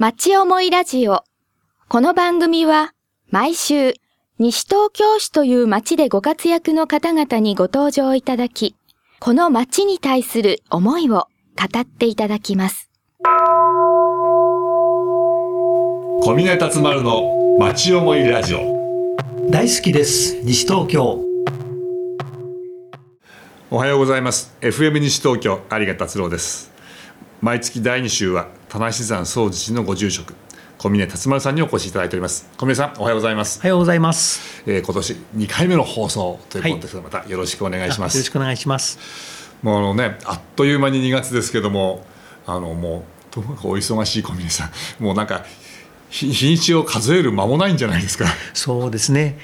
町思いラジオ。この番組は毎週西東京市という町でご活躍の方々にご登場いただき、この町に対する思いを語っていただきます。小峰達丸の町思いラジオ大好きです西東京おはようございます FM 西東京有賀達郎です毎月第2週は田無山総持寺のご住職小峰達丸さんにお越しいただいております。小峰さんおはようございます。お、はようございます。えー、今年2回目の放送ということですが、またよろしくお願いします。あよろしくお願いします。もうあのねあっという間に2月ですけどもあのもうともかくお忙しい小峰さん。もうなんか日日にちを数える間もないんじゃないですか。そうですね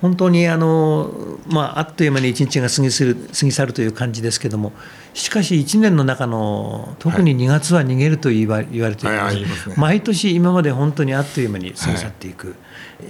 本当にあの、まあ、あっという間に一日が過ぎする過ぎ去るという感じですけどもしかし1年の中の特に2月は逃げると言わ,、言われています,、はい毎年今まで本当にあっという間に過ぎ去っていく、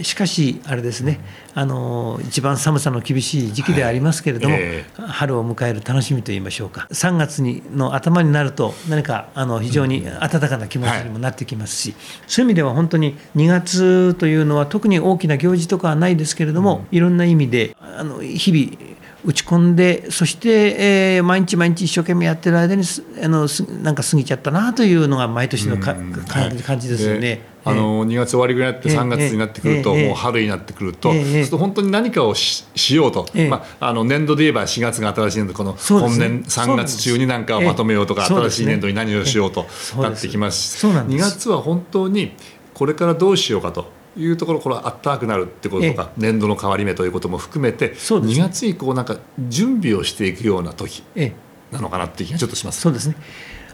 しかしあれですねあの一番寒さの厳しい時期ではありますけれども、はい。え春を迎える楽しみといいましょうか。3月にの頭になると何かあの非常に温かな気持ちにもなってきますし、そういう意味では本当に2月というのは特に大きな行事とかはないですけれども、いろんな意味であの日々打ち込んでそして、えー毎日毎日一生懸命やってる間にすあのすなんか過ぎちゃったなというのが毎年のかうん。感じですよね。であの2月終わりぐらいになってええ。3月になってくるとええ。もう春になってくるとええ。そうすると本当に何かをししようと。ええ。まああの年度で言えば4月が新しい年度この本年3月中に何かをまとめようとか新しい年度に何をしようとなってきます。し2そうなんです。月は本当にこれからどうしようかというところこれはあったかくなるってこととか年度の変わり目ということも含めて2そうですね。月以降なんか準備をしていくような時ええ。なのかなっていう気がちょっとします。そうですね。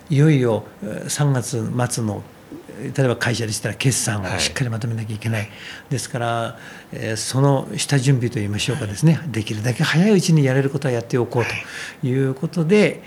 いよいよえー3月末のえー例えば会社でしたら決算をしっかりまとめなきゃいけない、ですから、えーその下準備といいましょうかですね、できるだけ早いうちにやれることはやっておこうということで、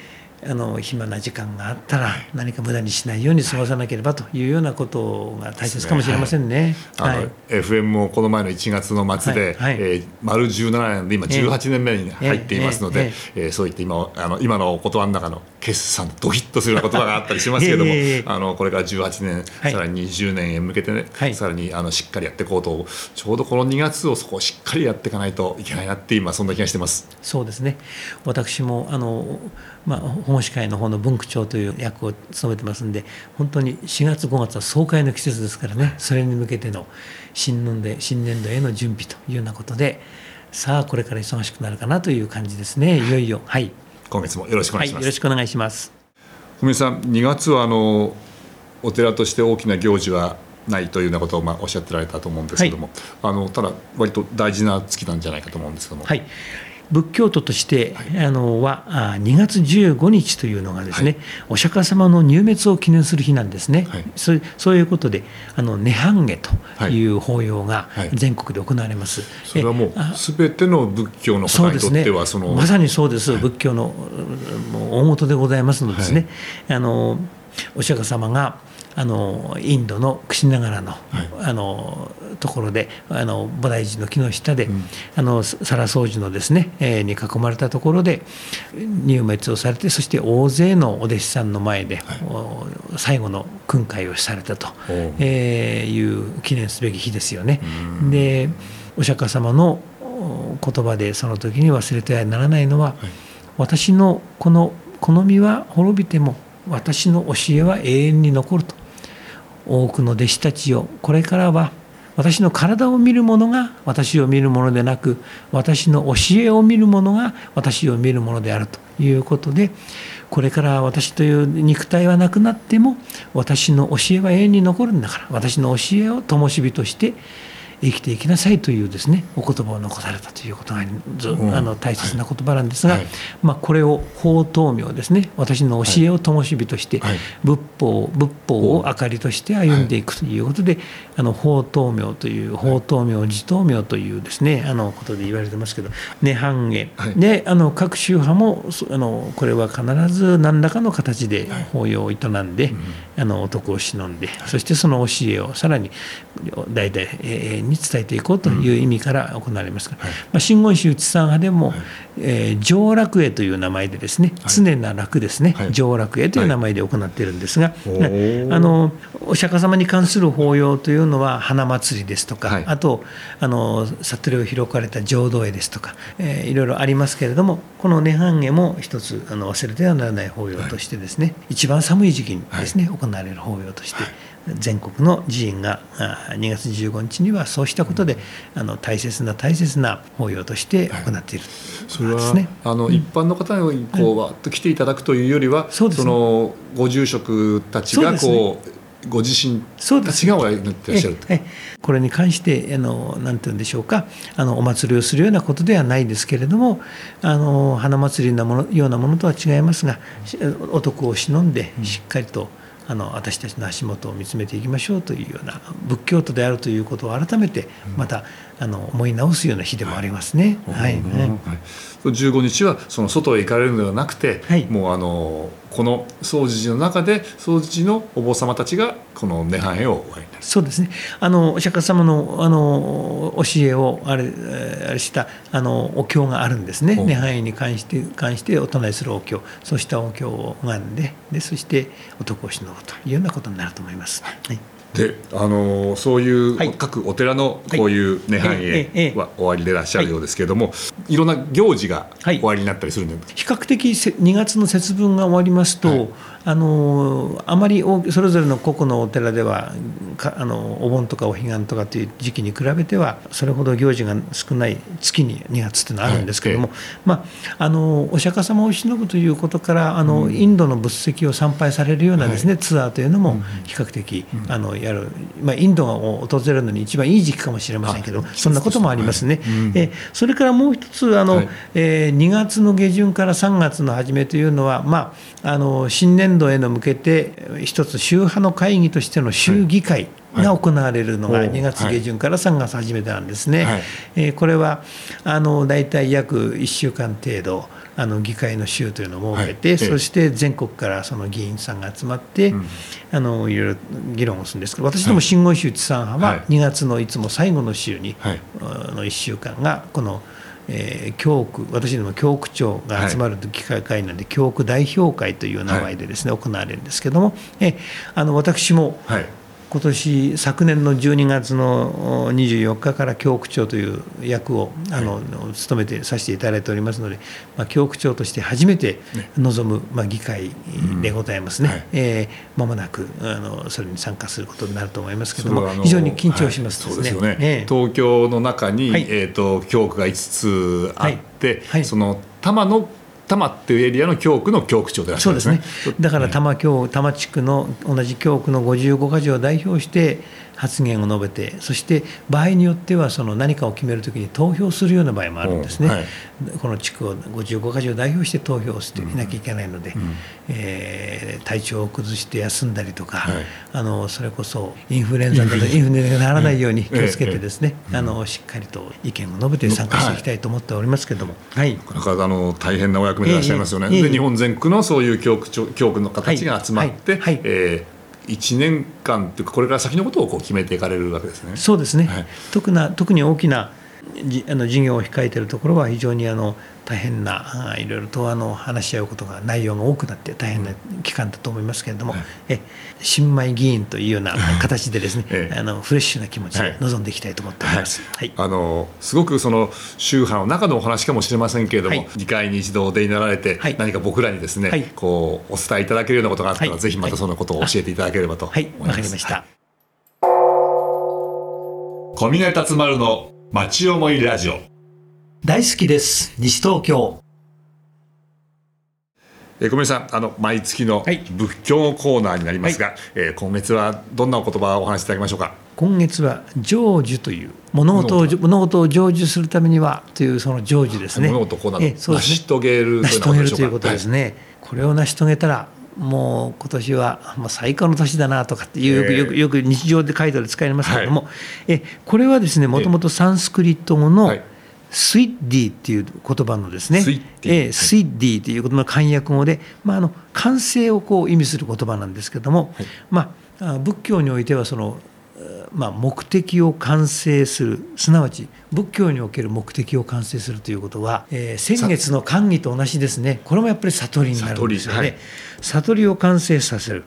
あの暇な時間があったら何か無駄にしないように過ごさなければというようなことが大切かもしれませんね。あの FM もこの前の1月の末で、はい。はい。えー丸17年で今18年目に入っていますので、ええ。ーそういった今あの今のお言葉の中の決算ドキッとするような言葉があったりしますけども、ええ。あのこれから18年、はい。さらに20年へ向けてね、はい。さらにあのしっかりやっていこうとちょうどこの2月をそこをしっかりやっていかないといけないなって今そんな気がしてます。そうですね。私もあの、まあ、保護司会の方の文区長という役を務めてますんで本当に4月5月は総会の季節ですからねそれに向けての新年度新年度への準備というようなことでさあこれから忙しくなるかなという感じですね。い。よいよ。はい、今月もよろしくおはい、願いします。よろしくお願いします。小宮さん2月はあのお寺として大きな行事はないというようなことをまあおっしゃってられたと思うんですけども、あのただ割と大事な月なんじゃないかと思うんですけども、はい仏教徒として、あのはあ2月15日というのがですね、はい。お釈迦様の入滅を記念する日なんですね、はい。そうそういうことであの涅槃下という法要がはい。全国で行われます、それはもうえあ全ての仏教の方にとってはそのまさにそうです、仏教の大元でございますのでですね、あのお釈迦様があのインドのクシナガラの,、あのところであの菩提寺の木の下で、あのサラ僧侶のですね、えーに囲まれたところで入滅をされてそして大勢のお弟子さんの前で、お最後の訓戒をされたと、おえーいう記念すべき日ですよね。でお釈迦様のお言葉でその時に忘れてはならないのは、私のこの好みは滅びても私の教えは永遠に残ると多くの弟子たちをこれからは私の体を見る者が私を見るものでなく私の教えを見る者が私を見るものであるということでこれから私という肉体はなくなっても私の教えは永遠に残るんだから私の教えを灯火として生きていきなさいというですねお言葉を残されたということがずうん。あの大切な言葉なんですが、はい。まあ、これを法灯明ですね私の教えを灯火として、はい。仏法仏法を明かりとして歩んでいくということで、あの法灯明という法灯明自灯明というですねあのことで言われてますけど涅槃下、はい。であの各宗派もそあのこれは必ず何らかの形で法要を営んで、あの徳を忍んでそしてその教えをさらに代々永遠に伝えていこうという意味から行われますから、まあ、真言宗内山派でも、えー上楽会という名前でですね、常な楽ですね、はい。上楽会という名前で行っているんですが、あのおお釈迦様に関する法要というのは花祭りですとか、はい。あとあの悟りを開かれた浄土絵ですとか、えーいろいろありますけれどもこの涅槃絵も一つあの忘れてはならない法要としてですね、一番寒い時期にですね、行われる法要として、全国の寺院があ2月15日にはそうしたことであの大切な大切な法要として行っている、それは、ですね。あの一般の方にこうわっと来ていただくというよりは、そね。のご住職たちがこうご自身たちがおやりになっていらっしゃると。ええこれに関してあのなんて言うんでしょうか。あのお祭りをするようなことではないですけれどもあの花祭りのものようなものとは違いますがしお徳を忍んでしっかりと、あの私たちの足元を見つめていきましょうというような仏教徒であるということを改めてまたあの思い直すような日でもありますね。はい、うんはい、15日はその外へ行かれるのではなくて、はいもうあのこの総持寺の中で総持寺のお坊様たちがこの涅槃絵をそうですね。あのお釈迦様のあの教えをあれえーあれしたあのお経があるんですね。涅槃絵に関して関してお唱えするお経、そうしたお経を拝んで、でそして男をしのぐというようなことになると思います。はい。であのそういうはい。各お寺のこういう涅槃ええええ。絵はおありでいらっしゃるようですけれども、い、ろんな行事がはい。おありになったりするんで。すか、比較的せ2月の節分が終わりますと、はいあのあまり大それぞれの個々のお寺ではかあのお盆とかお彼岸とかという時期に比べてはそれほど行事が少ない月に2月というのはあるんですけれども、はいまあ、あのお釈迦様を忍ぶということからあの、インドの仏石を参拝されるようなです、ねツアーというのも比較的、あのやる、まあ、インドを訪れるのに一番いい時期かもしれませんけどあそんなこともありますね。うん。えそれからもう一つあの、はい。えー2月の下旬から3月の初めというのは、まあ、あの新年度への向けて一つ宗派の会議としての州議会が行われるのがはい2月下旬から3月初めてなんですね。はい。えーこれはあの大体約1週間程度あの議会の週というのを設けて、はい。ええそして全国からその議員さんが集まって、うん。あのいろいろ議論をするんですけど私ども新言宗地産派ははい。2月のいつも最後の週に、はい。の1週間がこの、えー教区私ども教区長が集まる機会会なんで、教区代表会という名前でですね、行われるんですけども、えあの私もはい今年昨年の12月のお24日から教区長という役をあの、務めてさせていただいておりますので、まあ、教区長として初めて臨む、まあ、議会でございますね、はい。えー間もなくあのそれに参加することになると思いますけどもそれはあの非常に緊張しますはい。そうですよね、ええ。東京の中に、はい。えー、と教区が5つあって、はい。はい。その多摩の多摩っていうエリアの教区の教区長でいらっしゃそうでるんですすね。ねだから多摩教多摩地区の同じ教区の55か条を代表して発言を述べてそして場合によってはその何かを決めるときに投票するような場合もあるんですね、おはい。この地区を55か条を代表して投票していなきゃいけないので、えー体調を崩して休んだりとか、はい。あのそれこそインフルエンザなどインフルエンザ。にならないように気をつけええてですね、あのしっかりと意見を述べて参加していきたいと思っておりますけども。はい。なかなかあの大変なお役目でいらっしゃいますよね。ええええ。で日本全国のそういう教区長教区の形が集まって、はい。はい。えー、1年間というかこれから先のことをこう決めていかれるわけですね。そうですね、はい特な特に大きなじあの事業を控えているところは非常にあの大変なあいろいろとあの話し合うことが内容が多くなって大変な期間だと思いますけれども、はい。え新米議員というような 形でですね、ええ。あのフレッシュな気持ちはい。で臨んでいきたいと思っております。はい。あのすごくその宗派の中のお話かもしれませんけれども、はい。議会に一度お出になられて、はい。何か僕らにですね、はい。こうお伝えいただけるようなことがあったら、はい。ぜひまたそのことを教えていただければと思はい。い。ます。わかりました、小峰達丸の町思いラジオ。大好きです。西東京。えー小峰さんあの毎月のはい。仏教コーナーになりますが、えー今月はどんなお言葉をお話しいただきましょうか？今月は成就という物事を物事。を成就するためにはというその成就ですね。物事をこうなええそうですね。成し遂げる成し遂げるということですね、これを成し遂げたらもう今年はもう最高の年だなとかっていうよくええよくよく日常で書いてある使いますけれども、えこれはですねもともとサンスクリット語のはい。スイッディっていう言葉のですね。スイッディええスイッディという言葉の漢訳語で、まあ、あの完成をこう意味する言葉なんですけれども、まあ、あ仏教においてはそのまあ、目的を完成する。すなわち仏教における目的を完成するということは、えー先月の寛義と同じですね。これもやっぱり悟りになるんですよね。悟りはい。悟り,、を完成させる。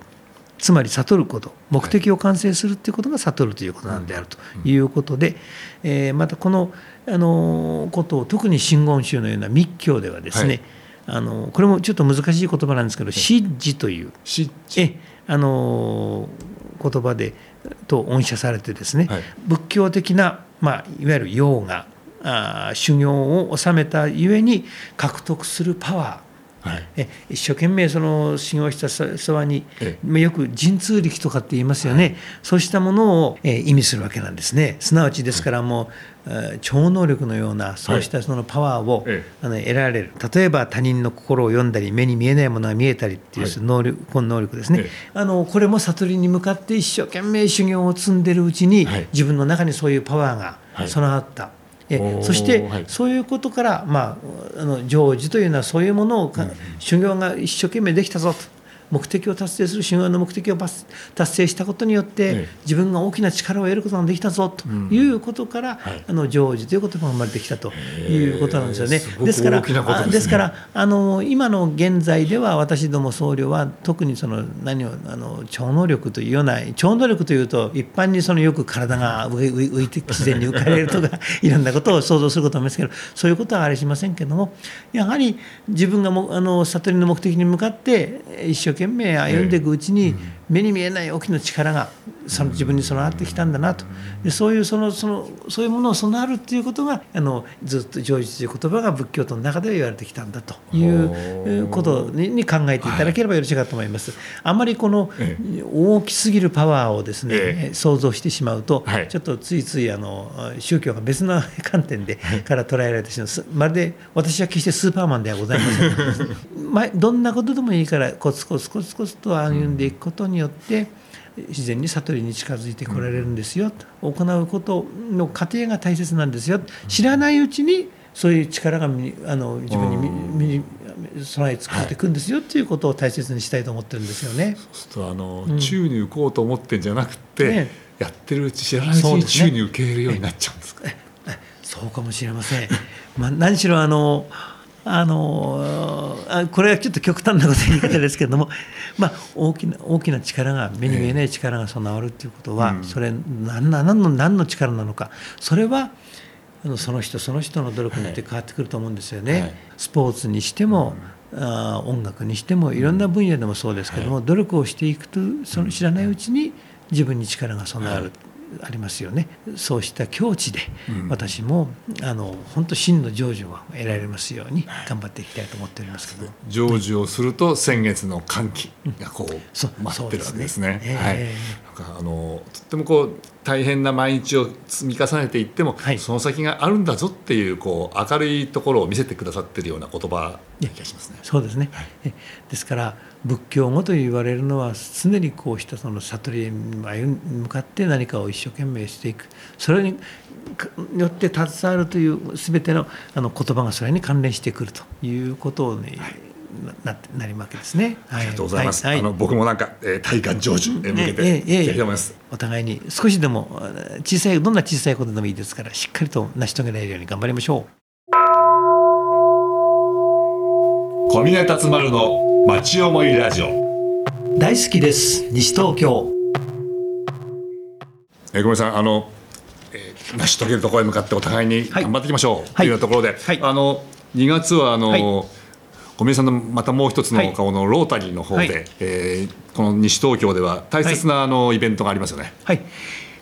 つまり悟ること。目的を完成するっていうことが悟るということなんであるとい。うことで、えーまたこのあのことを特に真言宗のような密教ではですね、あのこれもちょっと難しい言葉なんですけど「失事」という。しえあの言葉でと恩赦されてですね、はい。仏教的な、まあ、いわゆるヨーガあー修行を収めたゆえに獲得するパワーはい。え一生懸命その修行したそばに、えまあよく神通力とかって言いますよね、そうしたものを、えー意味するわけなんですね。すなわちですからもう、えー超能力のようなそうしたそのパワーを、えあの得られる。例えば他人の心を読んだり目に見えないものが見えたりっていうはい。能力、この能力ですね、ええ。あのこれも悟りに向かって一生懸命修行を積んでるうちに、はい。自分の中にそういうパワーがはい。備わった。えそして、はい。そういうことから、まあ、あの成就というのはそういうものをか、修行が一生懸命できたぞと目的を達成する修行の目的を達達成したことによって、ええ。自分が大きな力を得ることができたぞということから、はい。あの成就という言葉が生まれてきたということなんですよね。ですからですからあの今の現在では私ども僧侶は特にその何をあの超能力というような超能力というと一般にそのよく体が浮いて自然に浮かれるとかいろんなことを想像することもありますけどそういうことはありしませんけどもやはり自分がもあの悟りの目的に向かって一生懸命歩んでいくうちに目に見えない大きな力がその自分に備わってきたんだなと。でそういうそのそのそういうものを備わるっていうことがあのずっと成就という言葉が仏教徒の中では言われてきたんだというえーことにに考えていただければよろしいかと思います。あまりこのえ大きすぎるパワーをですね、ええ。想像してしまうと、はい。ちょっとついついあの宗教が別の観点でから捉えられてしまう。すまるで私は決してスーパーマンではございません。まどんなことでもいいからコツコツコツコツと歩んでいくことによって、自然に悟りに近づいてこられるんですよ、行うことの過程が大切なんですよ。知らないうちにそういう力があの自分に身身に備え作っていくんですよ。っていうことを大切にしたいと思ってるんですよね。そうするとあの、宙に浮こうと思ってんじゃなくて、ね。やってるうち知らないうちに宙に受け入れるようになっちゃうんですか、そうかもしれません。まあ、何しろあのあのあこれはちょっと極端なこと言い方ですけれども、まあ、大きな大きな力が目に見えない力が備わるということは、うん。それ何な何の何の力なのかそれはその人その人の努力によって変わってくると思うんですよね。はい。スポーツにしても、あー音楽にしてもいろんな分野でもそうですけども、努力をしていくとその知らないうちに自分に力が備わる。はいありますよね。そうした境地で、うん。私もあの本当真の成就を得られますように頑張っていきたいと思っておりますけど、成就をすると先月の歓喜がこう待ってるわけですね。はいあのとってもこう大変な毎日を積み重ねていっても、はい。その先があるんだぞっていうこう明るいところを見せてくださってるような言葉な気がしますね。そうですね、えですから仏教語と言われるのは常にこうしたその悟りに歩み向かって何かを一生懸命していく。それにかよって携わるという全てのあの言葉がそれに関連してくるということをね、なななるわけですね。あありがとうございます。はい。あの僕もなんか、えー、体感成就へ向けて、えええ。お互いに少しでもあ小さいどんな小さいことでもいいですからしっかりと成し遂げられるように頑張りましょ小峰達丸の町思いラジオ。う大好きです。西東京。えー、ごめんなさい。あの、えー、成し遂げるところへ向かってお互いにはい。頑張っていきましょう、はい。というところで、はい。あの2月はあの、はい小宮さんのまたもう一つはい。の顔のロータリーの方で、はい。えーこの西東京では大切なあのイベントがありますよね。はい、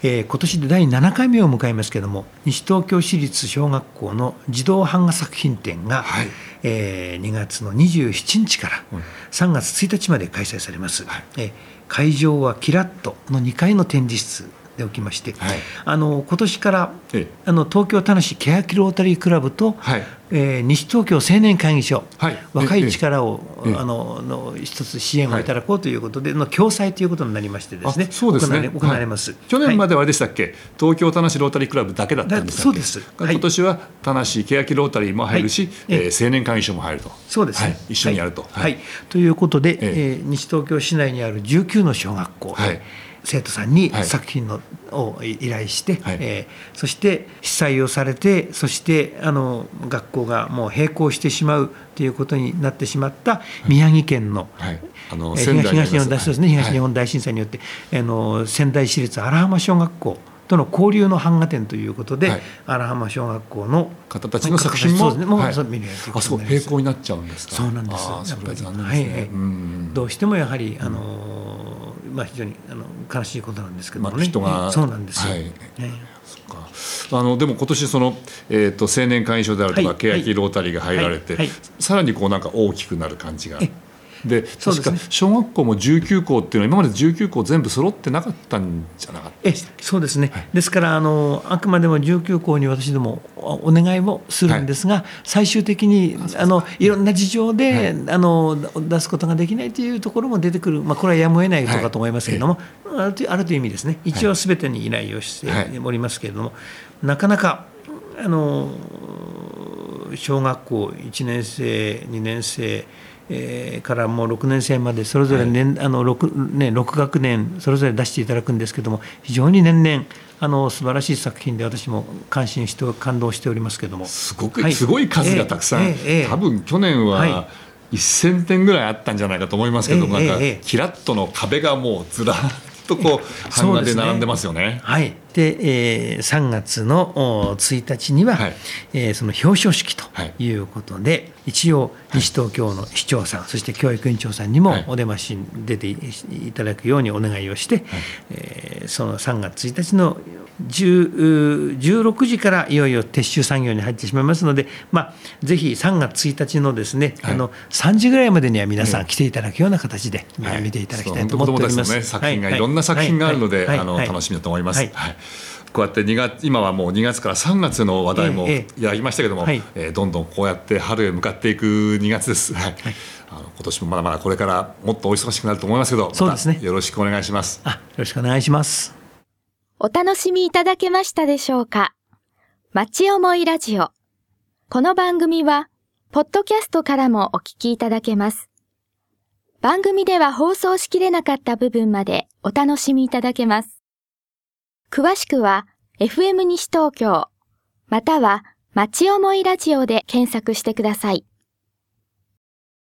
えー今年で第7回目を迎えますけれども西東京市立小学校の児童版画作品展が、はい。えー2月の27日から3月1日まで開催されます、えー会場はキラッとの2階の展示室でおきまして、はい。あの今年からええ。あの東京田無欅ロータリークラブと、はい。えー西東京青年会議所、はい。若い力を、ええ。あのの一つ支援をいただこうということで、の共催ということになりましてですねあそうですね。行われます、はい去年まで、ではあれでしたっけ、東京田無ロータリークラブだけだったんでしたっけだそうです。はい。今年は田無欅ロータリーも入るし、はい。えー青年会議所も入ると。そうです。ね、はい。一緒にやると、はい。はい。ということで、え。えー西東京市内にある19の小学校、はい生徒さんにはい。作品の、を依頼して、はい。えーそして被災をされてそしてあの学校がもう閉校してしまうということになってしまった宮城県の、はい。あの東日本大震災によって、あの仙台市立荒浜小学校との交流の版画展ということで、はい。荒浜小学校の方たちの作品もそうですね。もう、はい。見るあそう閉校になっちゃうんですか。そうなんです。やっぱり。残念ですね、はいはい。うん。どうしてもやはり、あのまあ、非常にあの悲しいことなんですけどもね、まあ、人がそうなんですよ、はい。えそっか。あのでも今年その、えー、と青年会員賞であるとか、はい欅ロータリーが入られて、はいはい。さらにこうなんか大きくなる感じが。えで確か小学校も19校っていうのは今まで19校全部揃ってなかったんじゃなかった？えそうですね、ですからあのあくまでも19校に私どもおお願いをするんですが、最終的にあのいろんな事情で、あの出すことができないというところも出てくる、まあ、これはやむを得ないことかと思いますけれども、あるとあるという意味ですね。一応すべてに依頼をしておりますけれども、なかなかあの小学校1年生2年生えーからもう6年生までそれぞれ年、あの 6, ね、6学年それぞれ出していただくんですけども非常に年々あの素晴らしい作品で私も感心して感動しておりますけども。すごく、はい。すごい数がたくさん、ええええ多分去年はは1000点ぐらいあったんじゃないかと思いますけども、なんかええええキラッとの壁がもうずらっとこう版画で並んでますよね。はい、で、えー3月のお1日には、はい。えーその表彰式とはい。いうことで、一応西東京の市長さんそして教育委員長さんにもはい。お出ましに出ていいただくようにお願いをして、えーその3月1日の10 16時からいよいよ撤収作業に入ってしまいますので、まあ、ぜひ3月1日のですね、はい。あの3時ぐらいまでには皆さん来ていただくような形で、はい。見ていただきたいと思っておりま本当子供たちのね。す。作品がはい。ろんな作品があるので、あのはい。はい。楽しみだと思います。はい。はいこうやって2月今はもう2月から3月の話題もええいただきましたけども、はいえーどんどんこうやって春へ向かっていく2月です。はいあの今年もまだまだこれからもっとお忙しくなると思いますけど、そうですねよろしくお願いします。あよろしくお願いします。お楽しみいただけましたでしょうか？町思いラジオ。この番組は、ポッドキャストからもお聞きいただけます。番組では放送しきれなかった部分までお楽しみいただけます。詳しくは、FM 西東京、または、町思いラジオで検索してください。